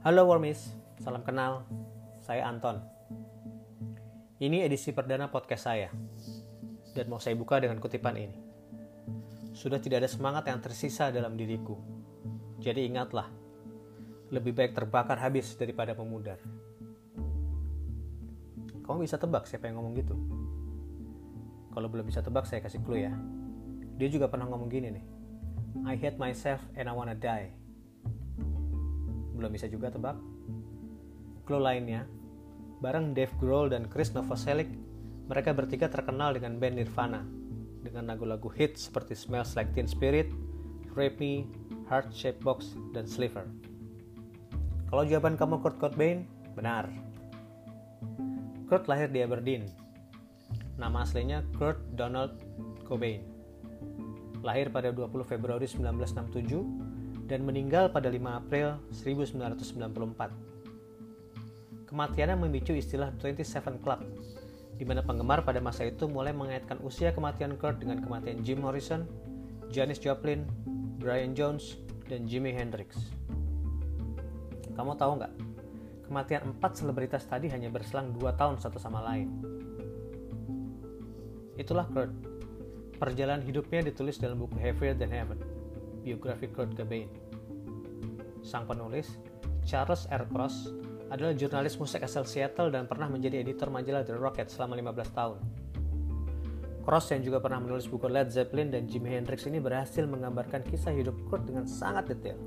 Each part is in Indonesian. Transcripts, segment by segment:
Halo Wormis, salam kenal. Saya Anton. Ini edisi perdana podcast saya. Dan mau saya buka dengan kutipan ini. Sudah tidak ada semangat yang tersisa dalam diriku. Jadi ingatlah, lebih baik terbakar habis daripada memudar. Kamu bisa tebak siapa yang ngomong gitu? Kalau belum bisa tebak, saya kasih clue ya. Dia juga pernah ngomong gini nih. I hate myself and I wanna die. Belum bisa juga tebak? Clue lainnya, bareng Dave Grohl dan Chris Novoselic, mereka bertiga terkenal dengan band Nirvana, dengan lagu-lagu hit seperti Smells Like Teen Spirit, Rape Me, Heart Shaped Box, dan Sliver. Kalau jawaban kamu Kurt Cobain, benar. Kurt lahir di Aberdeen. Nama aslinya Kurt Donald Cobain. Lahir pada 20 Februari 1967 dan meninggal pada 5 April 1994. Kematiannya memicu istilah 27 Club, di mana penggemar pada masa itu mulai mengaitkan usia kematian Kurt dengan kematian Jim Morrison, Janis Joplin, Brian Jones, dan Jimi Hendrix. Kamu tahu nggak? Kematian empat selebritas tadi hanya berselang dua tahun satu sama lain. Itulah Kurt. Perjalanan hidupnya ditulis dalam buku Heavier Than Heaven biografi Kurt Cobain. Sang penulis, Charles R. Cross, adalah jurnalis musik asal Seattle dan pernah menjadi editor majalah The Rocket selama 15 tahun. Cross yang juga pernah menulis buku Led Zeppelin dan Jimi Hendrix ini berhasil menggambarkan kisah hidup Kurt dengan sangat detail.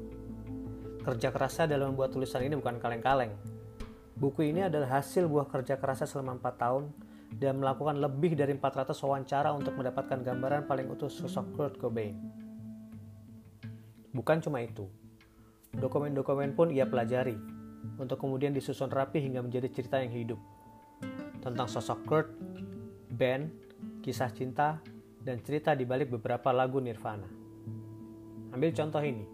Kerja kerasnya dalam membuat tulisan ini bukan kaleng-kaleng. Buku ini adalah hasil buah kerja kerasnya selama 4 tahun dan melakukan lebih dari 400 wawancara untuk mendapatkan gambaran paling utuh sosok Kurt Cobain. Bukan cuma itu, dokumen-dokumen pun ia pelajari untuk kemudian disusun rapi hingga menjadi cerita yang hidup tentang sosok Kurt, band, kisah cinta, dan cerita di balik beberapa lagu Nirvana. Ambil contoh ini.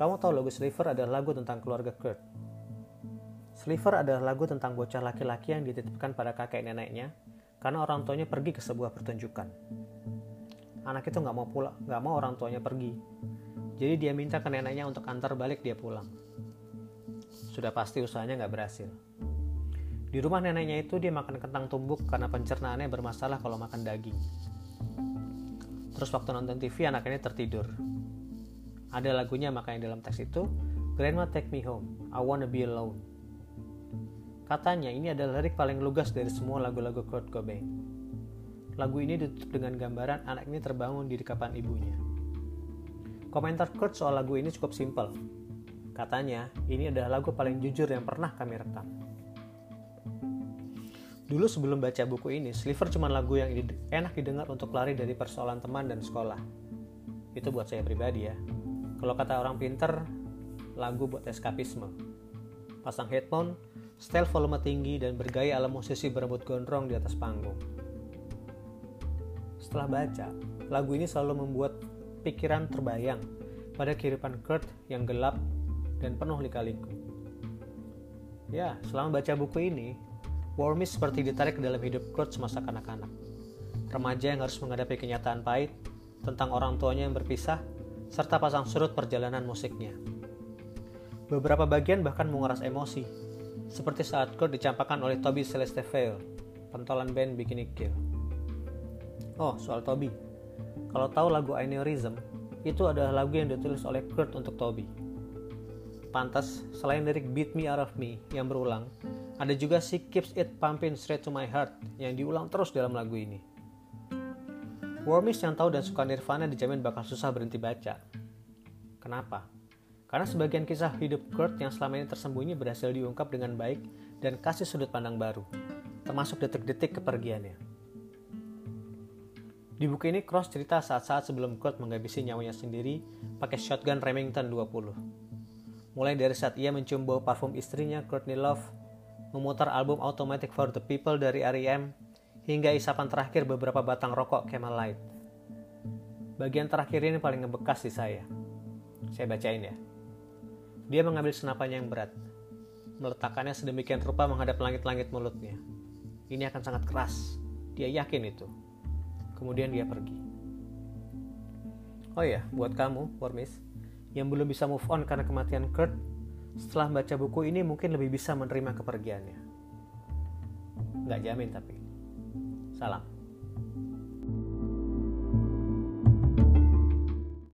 Kamu tahu lagu Sliver adalah lagu tentang keluarga Kurt. Sliver adalah lagu tentang bocah laki-laki yang dititipkan pada kakek neneknya karena orang tuanya pergi ke sebuah pertunjukan. Anak itu nggak mau pulang, nggak mau orang tuanya pergi, jadi dia minta ke neneknya untuk antar balik dia pulang. Sudah pasti usahanya nggak berhasil. Di rumah neneknya itu dia makan kentang tumbuk karena pencernaannya bermasalah kalau makan daging. Terus waktu nonton TV anak ini tertidur. Ada lagunya makanya dalam teks itu, Grandma take me home, I wanna be alone. Katanya ini adalah lirik paling lugas dari semua lagu-lagu Kurt Cobain. Lagu ini ditutup dengan gambaran anak ini terbangun di dekapan ibunya. Komentar Kurt soal lagu ini cukup simpel. Katanya, ini adalah lagu paling jujur yang pernah kami rekam. Dulu sebelum baca buku ini, Sliver cuma lagu yang enak didengar untuk lari dari persoalan teman dan sekolah. Itu buat saya pribadi ya. Kalau kata orang pinter, lagu buat eskapisme. Pasang headphone, style volume tinggi, dan bergaya ala musisi berambut gondrong di atas panggung. Setelah baca, lagu ini selalu membuat pikiran terbayang pada kehidupan Kurt yang gelap dan penuh lika-liku. Ya, selama baca buku ini, Wormis seperti ditarik ke dalam hidup Kurt semasa kanak-kanak. Remaja yang harus menghadapi kenyataan pahit tentang orang tuanya yang berpisah, serta pasang surut perjalanan musiknya. Beberapa bagian bahkan menguras emosi, seperti saat Kurt dicampakkan oleh Toby Celesteville, pentolan band Bikini Kill. Oh, soal Toby. Kalau tahu lagu Aneurysm, itu adalah lagu yang ditulis oleh Kurt untuk Toby. Pantas, selain lirik Beat Me Out of Me yang berulang, ada juga She Keeps It Pumping Straight to My Heart yang diulang terus dalam lagu ini. Wormis yang tahu dan suka Nirvana dijamin bakal susah berhenti baca. Kenapa? Karena sebagian kisah hidup Kurt yang selama ini tersembunyi berhasil diungkap dengan baik dan kasih sudut pandang baru, termasuk detik-detik kepergiannya. Di buku ini Cross cerita saat-saat sebelum Kurt menghabisi nyawanya sendiri pakai shotgun Remington 20. Mulai dari saat ia mencium bau parfum istrinya Courtney Love, memutar album Automatic for the People dari R.E.M., hingga isapan terakhir beberapa batang rokok Camel Light. Bagian terakhir ini paling ngebekas di saya. Saya bacain ya. Dia mengambil senapan yang berat, meletakkannya sedemikian rupa menghadap langit-langit mulutnya. Ini akan sangat keras. Dia yakin itu. Kemudian dia pergi. Oh ya, buat kamu, Wormis, yang belum bisa move on karena kematian Kurt, setelah baca buku ini mungkin lebih bisa menerima kepergiannya. Nggak jamin tapi. Salam.